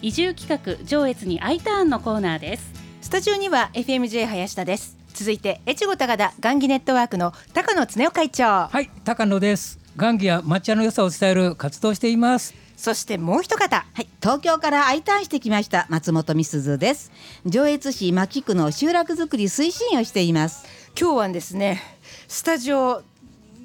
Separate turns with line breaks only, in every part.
移住企画上越に I ターンのコーナーです。
スタジオには FMJ 林田です。続いて越後高田雁木ネットワークの高野恒夫会長。
はい高野です。雁木や抹茶の良さを伝える活動しています。
そしてもう一方
はい、東京から I ターンしてきました松本美鈴です。上越市牧区の集落づくり推進をしています。
今日はですねスタジオ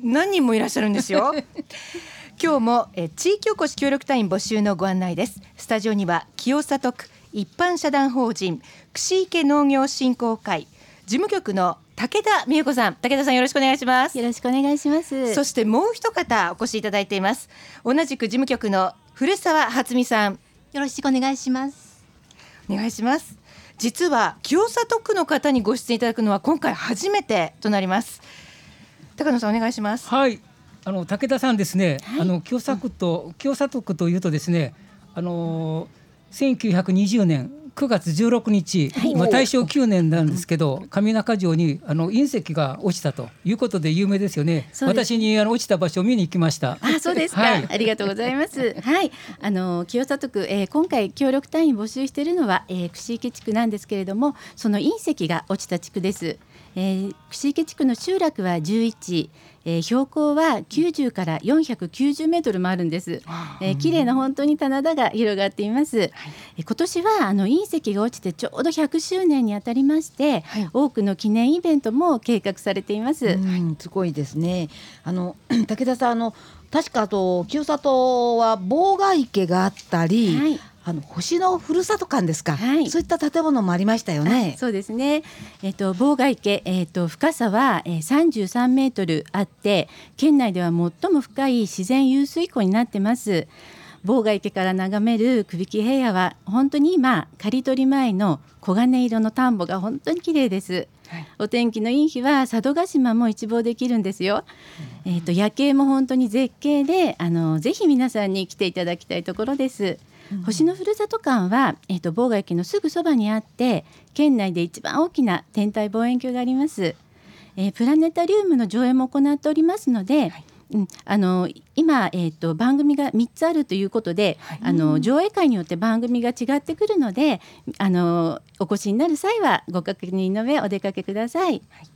何人もいらっしゃるんですよ 今日もえ地域おこし協力隊員募集のご案内です。スタジオには清里区一般社団法人串池農業振興会事務局の武田美恵子さん武田さんよろしくお願いします。
よろしくお願いします。
そしてもう一方お越しいただいています。同じく事務局の古澤初美さん。
よろしくお願いします。
お願いします。実は清里区の方にご出演いただくのは今回初めてとなります。高野さんお願いします。
はいあの武田さんですね、はい、あの清里区と清里区というとですねあの1920年9月16日、はい、まあ、大正9年なんですけど上中城にあの隕石が落ちたということで有名ですよね。私にあの落ちた場所を見に行きました。
あそうですか、はい、ありがとうございます。はい。あの清里区、えー、今回協力隊員募集しているのは、えー、串池地区なんですけれどもその隕石が落ちた地区です。えー、串池地区の集落は11、えー、標高は90から490メートルもあるんです。えー、綺麗な本当に棚田が広がっています。はい、え今年はあの隕石が落ちてちょうど100周年にあたりまして、はい、多くの記念イベントも計画されています。
すごいですね。あの 武田さんあの確かあと清里は妨害池があったり。はいあの星のふるさと館ですか、はい、そういった建物もありましたよね。
そうですね。えっ、ー、と妨害池えっ、ー、と深さは、えー、33メートルあって、県内では最も深い自然湧水湖になってます。妨害池から眺める首木平野は本当に今刈り取り前の黄金色の田んぼが本当に綺麗です。はい、お天気のいい日は佐渡島も一望できるんですよ。うん、えっ、と夜景も本当に絶景で、あのぜひ皆さんに来ていただきたいところです。星のふるさと館は、えーと、妨害駅のすぐそばにあって県内で一番大きな天体望遠鏡があります、えー、プラネタリウムの上映も行っておりますので、はい。うん、あの今、えーと、番組が3つあるということで、はい、あの上映会によって番組が違ってくるのであのお越しになる際はご確認の上お出かけください。はい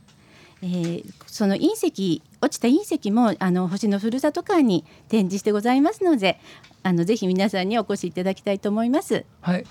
えー、その隕石落ちた隕石もあの星のふるさと館に展示してございますのであのぜひ皆さんにお越しいただきたいと思います。
はい。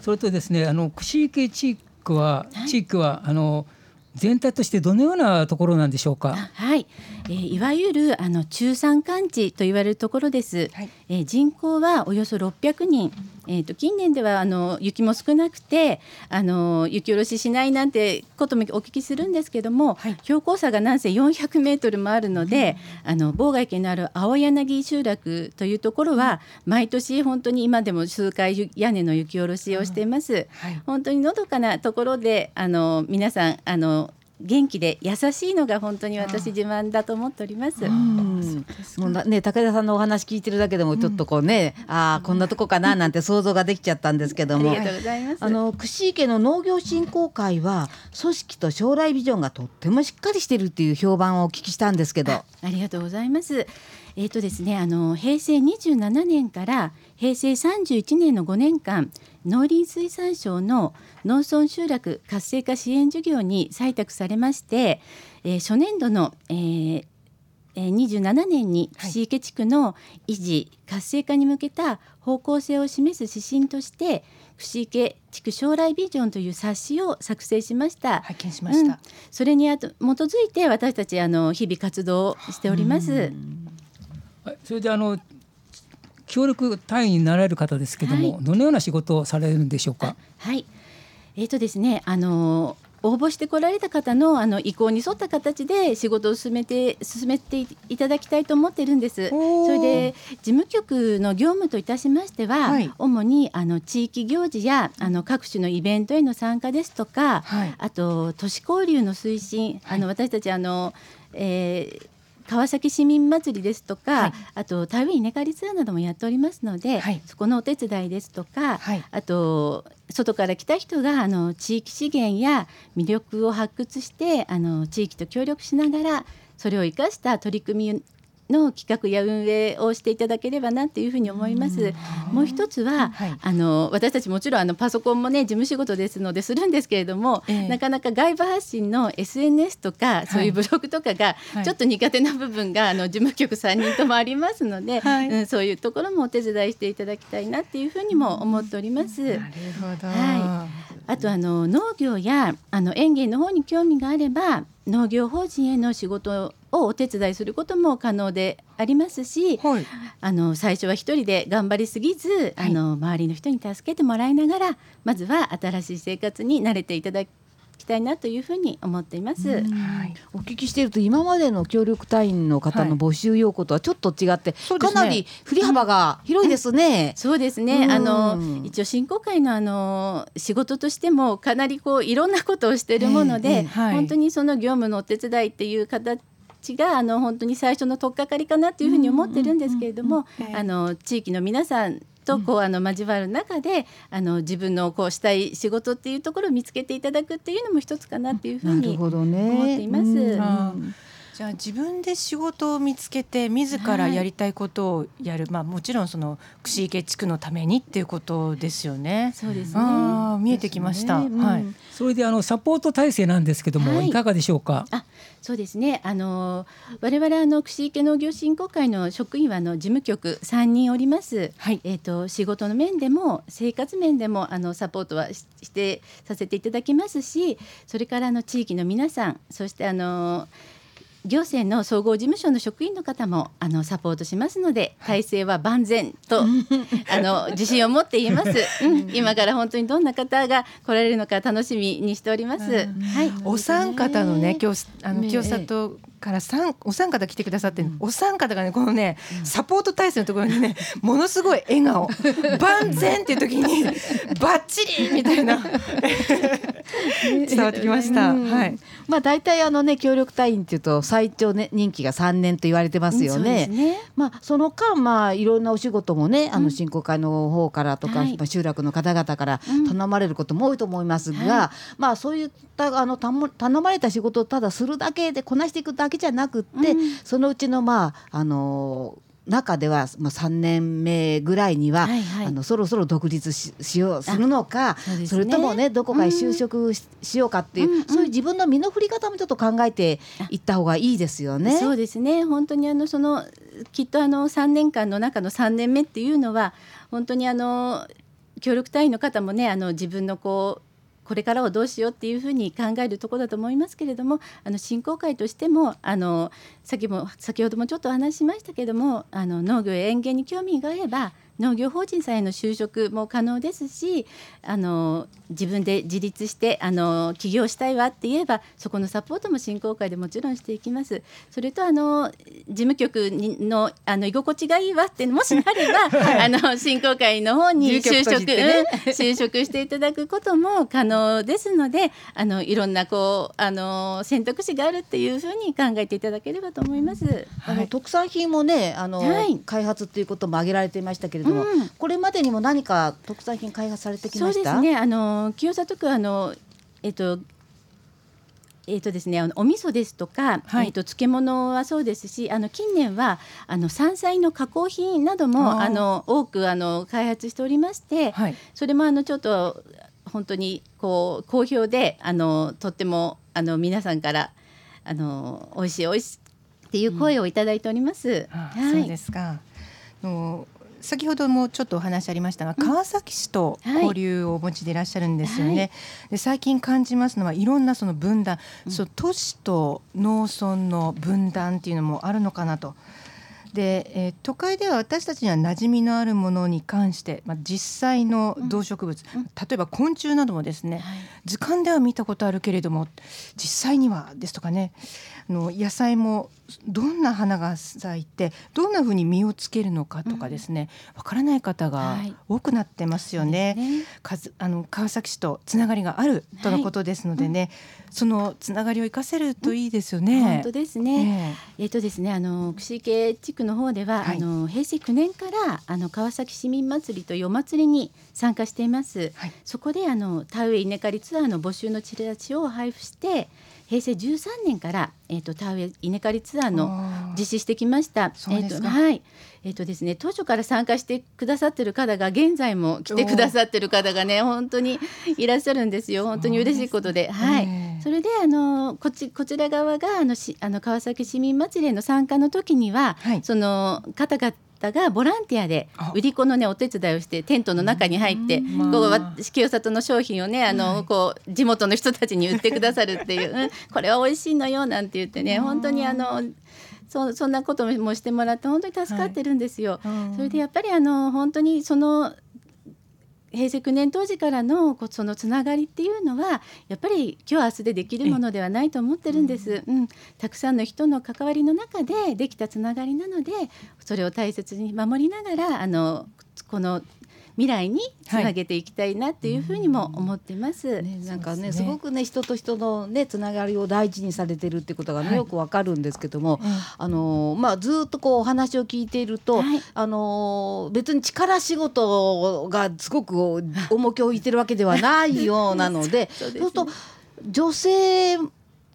それとですね、あの串池地区は、はい、地域はあの全体としてどのようなところなんでしょうか？
はい、えー、いわゆるあの中山間地と言われるところです。はい、えー、人口はおよそ600人。えーと、近年ではあの雪も少なくてあの雪下ろししないなんてこともお聞きするんですけども、はい、標高差がなんせ400メートルもあるので、うん、あの妨害県のある青柳集落というところは毎年本当に今でも数回屋根の雪下ろしをしています。うんはい、本当にのどかなところであの皆さんあの元気で優しいのが本当に私自慢だと思っております。
もうね武田さんのお話聞いてるだけでもちょっとこうね、うん、ああこんなとこかななんて想像ができちゃったんですけども、
ありがとうございます。
あの串池の農業振興会は組織と将来ビジョンがとってもしっかりしてるっていう評判をお聞きしたんですけど、あ
りがとうございます。えーとですね、あの平成27年から平成31年の5年間農林水産省の農村集落活性化支援事業に採択されまして、えー、初年度の、えーえー、27年に串池地区の維持、活性化に向けた方向性を示す指針として串池地区将来ビジョンという冊子を作成しました。
拝見しました、うん、
それにあと基づいて私たちあの日々活動をしております。
それであの協力隊員になられる方ですけども、はい、どのような仕事をされるんでしょうか？
はい、えっ、ー、とですね、あの応募してこられた方のあの意向に沿った形で仕事を進めて進めていただきたいと思っているんです。それで事務局の業務といたしましては、はい、主にあの地域行事やあの各種のイベントへの参加ですとか、はい、あと都市交流の推進、あの私たちあの、えー、川崎市民祭りですとか、はい、あと田植え稲刈りツアーなどもやっておりますので、はい、そこのお手伝いですとか、はい、あと外から来た人があの地域資源や魅力を発掘してあの地域と協力しながらそれを生かした取り組みの企画や運営をしていただければなというふうに思います。もう一つは、はい、あの私たちもちろんあのパソコンもね事務仕事ですのでするんですけれども、えー、なかなか外部発信の SNS とかそういうブログとかがちょっと苦手な部分が、あの事務局3人ともありますので、はい、うん、そういうところもお手伝いしていただきたいなっていうふうにも思っております。なる
ほど。
はい。あとあの農業やあの園芸の方に興味があれば農業法人への仕事をお手伝いすることも可能でありますし、はい、あの最初は一人で頑張りすぎず、はい、あの周りの人に助けてもらいながらまずは新しい生活に慣れていただきたいなというふうに思っています。はい、
お聞きしていると今までの協力隊員の方の募集要項とはちょっと違って、はい、かなり振り幅が広いですね。
うん、そうですね。あの一応振興会のあの仕事としてもかなりこういろんなことをしているもので、えーえーはい、本当にその業務のお手伝いっていう形があの本当に最初の取っかかりかなというふうに思ってるんですけれども、あの地域の皆さんとこうあの交わる中であの自分のこうしたい仕事っていうところを見つけていただくっていうのも一つかなっていうふうに思っています。
じゃあ自分で仕事を見つけて自らやりたいことをやる、はい、まあもちろんその串池地区のためにっていうことですよね。
そうですね。
見えてきました。ねうん、はい。
それであのサポート体制なんですけども、はい、いかがでしょうか？
あ、そうですね。あの我々あの串池農業振興会の職員はあの事務局三人おります。はい。えっ、ー、と仕事の面でも生活面でもあのサポートはしてさせていただきますし、それからあの地域の皆さん、そしてあの。行政の総合事務所の職員の方もあのサポートしますので体制は万全と あの自信を持って言えます、うん、今から本当にどんな方が来られるのか楽しみにしております。はい、
お三方のね今日あの清里から三お三方来てくださって、うん、お三方がねこのね、サポート体制のところにねものすごい笑顔。万全っていう時に バッチリみたいな。伝わってきました。はい。
まあ大体あのね協力隊員っていうと最長ね任期が3年と言われてますよね。ね。まあその間まあいろんなお仕事もねあの振興会の方からとか、はい、まあ集落の方々から頼まれることも多いと思いますが、うんはい、まあそういったあの頼まれた仕事をただするだけでこなしていくだけじゃなくって、うん、そのうちのまああの中では、まあ、3年目ぐらいには、はいはい、あのそろそろ独立ししようするのかそ、ね,、れともねどこかへ就職しうん、しようかっていう、うんうん、そういう自分の身の振り方もちょっと考えていった方がいいですよね。
そうですね。本当にあのそのきっとあの3年間の中の3年目っていうのは本当にあの協力隊員の方もねあの自分のこうこれからをどうしようっていうふうに考えるところだと思いますけれどもあの振興会としてもあの先も先ほどもちょっとお話ししましたけれどもあの農業や園芸に興味があれば農業法人さんへの就職も可能ですしあの自分で自立してあの起業したいわって言えばそこのサポートも振興会でもちろんしていきます。それとあの事務局のあの居心地がいいわってもしなれば、はい、あの振興会の方に就職、ね、就職していただくことも可能ですのであのいろんなこうあの選択肢があるっていうふうに考えていただければと思います。はい、
あの特産品もねあの、はい、開発っていうことも挙げられていましたけれども、うん、これまでにも何か特産品開発されてきました？
そうですね。あの清里区あのえっとえーとですね、あのお味噌ですとか、はい、えーと、漬物はそうですしあの近年はあの山菜の加工品などもあの多くあの開発しておりまして、はい、それもあのちょっと本当にこう好評であのとってもあの皆さんからあの美味しい美味しいっていう声をいただいております。うん、
はい、そうですか。の先ほどもちょっとお話ありましたが、川崎市と交流をお持ちでいらっしゃるんですよね。はい、で最近感じますのはいろんなその分断、うん、そ都市と農村の分断っていうのもあるのかなと。で、えー、都会では私たちには馴染みのあるものに関して、まあ、実際の動植物、うん、例えば昆虫などもですね、はい、図鑑では見たことあるけれども実際にはですとかねあの野菜もどんな花が咲いてどんなふうに実をつけるのかとかですねわ、からない方が多くなってますよね。はい、ねあの川崎市とつながりがあるとのことですのでね、はいうん、そのつながりを生かせるといいですよね。
うん、本当ですね。えー、えっ、とですねあの串池地区の方では、はい、あの平成9年からあの川崎市民祭りと夜祭りに参加しています。そこであの田植え稲刈りツアーの募集のチラシを配布して平成13年から、えーと、田植え稲刈りツアーの実施してきました。えーとはい。えーとですね、当初から参加してくださってる方が現在も来てくださってる方がね本当にいらっしゃるんですよ。本当に嬉しいことで、はい、それであのこちこちら側があのしあの川崎市民祭りへの参加の時には、はい、その方々がボランティアで売り子のねお手伝いをしてテントの中に入って、こう清里の商品をねあの、こう地元の人たちに売ってくださるっていう、うん、これは美味しいのよなんて言ってね本当にあのそそんなこともしてもらって本当に助かってるんですよ。はい、それでやっぱりあの本当にその平成9年当時からのそのつながりっていうのはやっぱり今日明日でできるものではないと思ってるんです、うん、たくさんの人の関わりの中でできたつながりなのでそれを大切に守りながらあのこの未来につなげていきたいなっていうふうにも思ってます。はい、
ね、なんかね、ね、すごくね人と人のねつながりを大事にされてるってことがね、はい、よくわかるんですけども、あのまあずっとこうお話を聞いていると、はい、あの別に力仕事がすごく重きを置いてるわけではないようなので、そうす。ると女性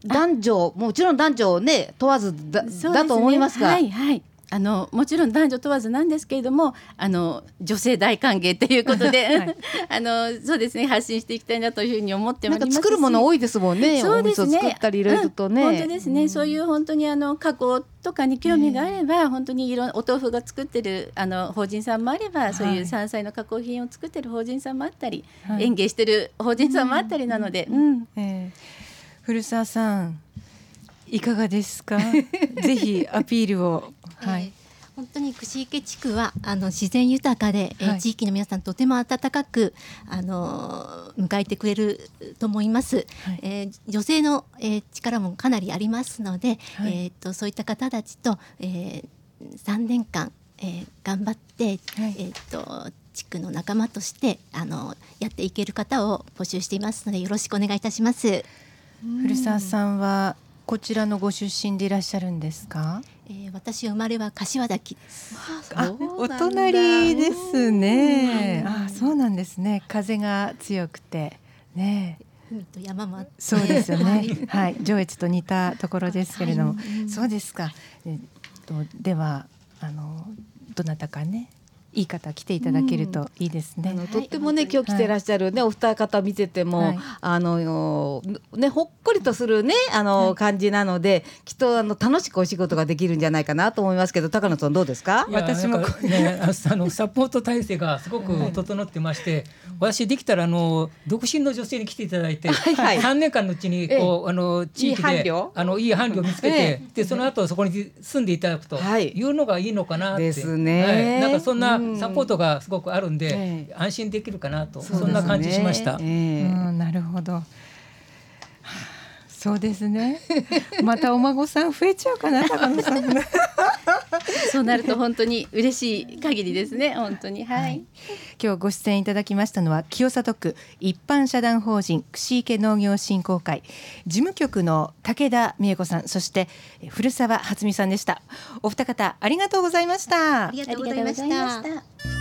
男女もちろん男女ね問わずだね、だと思いますが、
はいはい、あのもちろん男女問わずなんですけれどもあの女性大歓迎ということで、はい、あのそうですね発信していきたいなというふうに思ってます。
作るもの多いですもんねそうですね。作ったり入れるとね、
うん、本当ですね、うん、そういう本当にあの加工とかに興味があれば、本当にいろんお豆腐が作ってるあの法人さんもあれば、そういう山菜の加工品を作ってる法人さんもあったり、はい、園芸してる法人さんもあったりなので、うん、え
ー、古澤さんいかがですか？ぜひアピールをはい、
本当に串池地区はあの自然豊かで、はい、え地域の皆さんとても温かくあの迎えてくれると思います。はい、えー、女性の、えー、力もかなりありますので、はい、えっ、とそういった方たちと、えー、3年間、えー、頑張って、えっ、と地区の仲間としてあのやっていける方を募集していますのでよろしくお願いいたします。
古澤さんはこちらのご出身でいらっしゃるんですか？
えー、私生まれは柏崎です。
あ、お隣ですね。あ、そうなんですね。風が強くてね。
海と山も
そうですよね。はい、上越と似たところですけれども、はい、そうですか。えっとではあのどなたかねいい方来ていただけるといいですね。
うん、とってもね、今日来てらっしゃるね、お二方見てても、はい、あのねほっこりとするねあの、はい、感じなのできっとあの楽しくお仕事ができるんじゃないかなと思いますけど高野さんどうですか？
私もねあのサポート体制がすごく整ってまして、私できたらあの独身の女性に来ていただいて、はい。はい、年間のうちにこう、あの地域であのいい伴侶を見つけて、でその後そこに住んでいただくとい。うのがいいのかなって。
ですね。
なんかそんな、サポートがすごくあるんで、安心できるかなとそんな感じしました。う
ん、なるほど。そうですね。またお孫さん増えちゃうかな、高野さん。
そうなると本当に嬉しい限りですね。本当に、はい、はい。
今日ご出演いただきましたのは清里区一般社団法人串池農業振興会事務局の武田美恵子さん、そして古澤初美さんでした。お二方ありがとうございました。
ありがとうございました。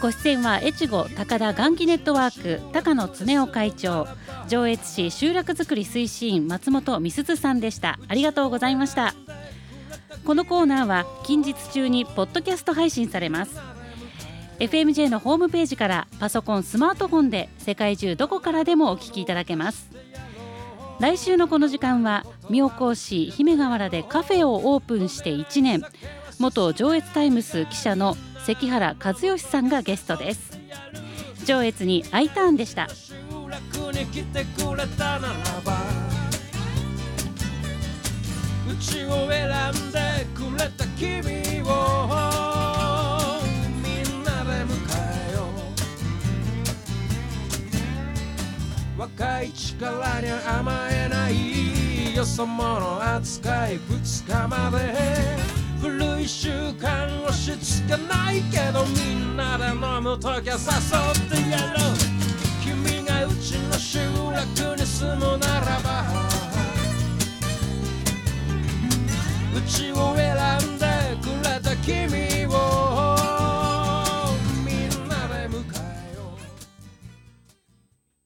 ご出演は越後高田元気ネットワーク高野恒夫会長上越市集落づくり推進松本美鈴さんでした。ありがとうございました。このコーナーは近日中にポッドキャスト配信されます。FMJ のホームページからパソコンスマートフォンで世界中どこからでもお聞きいただけます。来週のこの時間は妙高市姫河原でカフェをオープンして1年。元上越タイムス記者の関原和義さんがゲストです。上越に I ターンでした。うちを選んでくれた君をみんなで迎えよう。若い力に甘えないよ。そ者扱い2日まで。一週間押しつかないけどみんなで飲む時は誘ってやろう。
君がうちの集落に住むならばうちを選んでくれた君。